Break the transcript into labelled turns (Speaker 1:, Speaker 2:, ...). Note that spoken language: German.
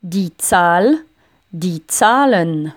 Speaker 1: die Zahl, die Zahlen.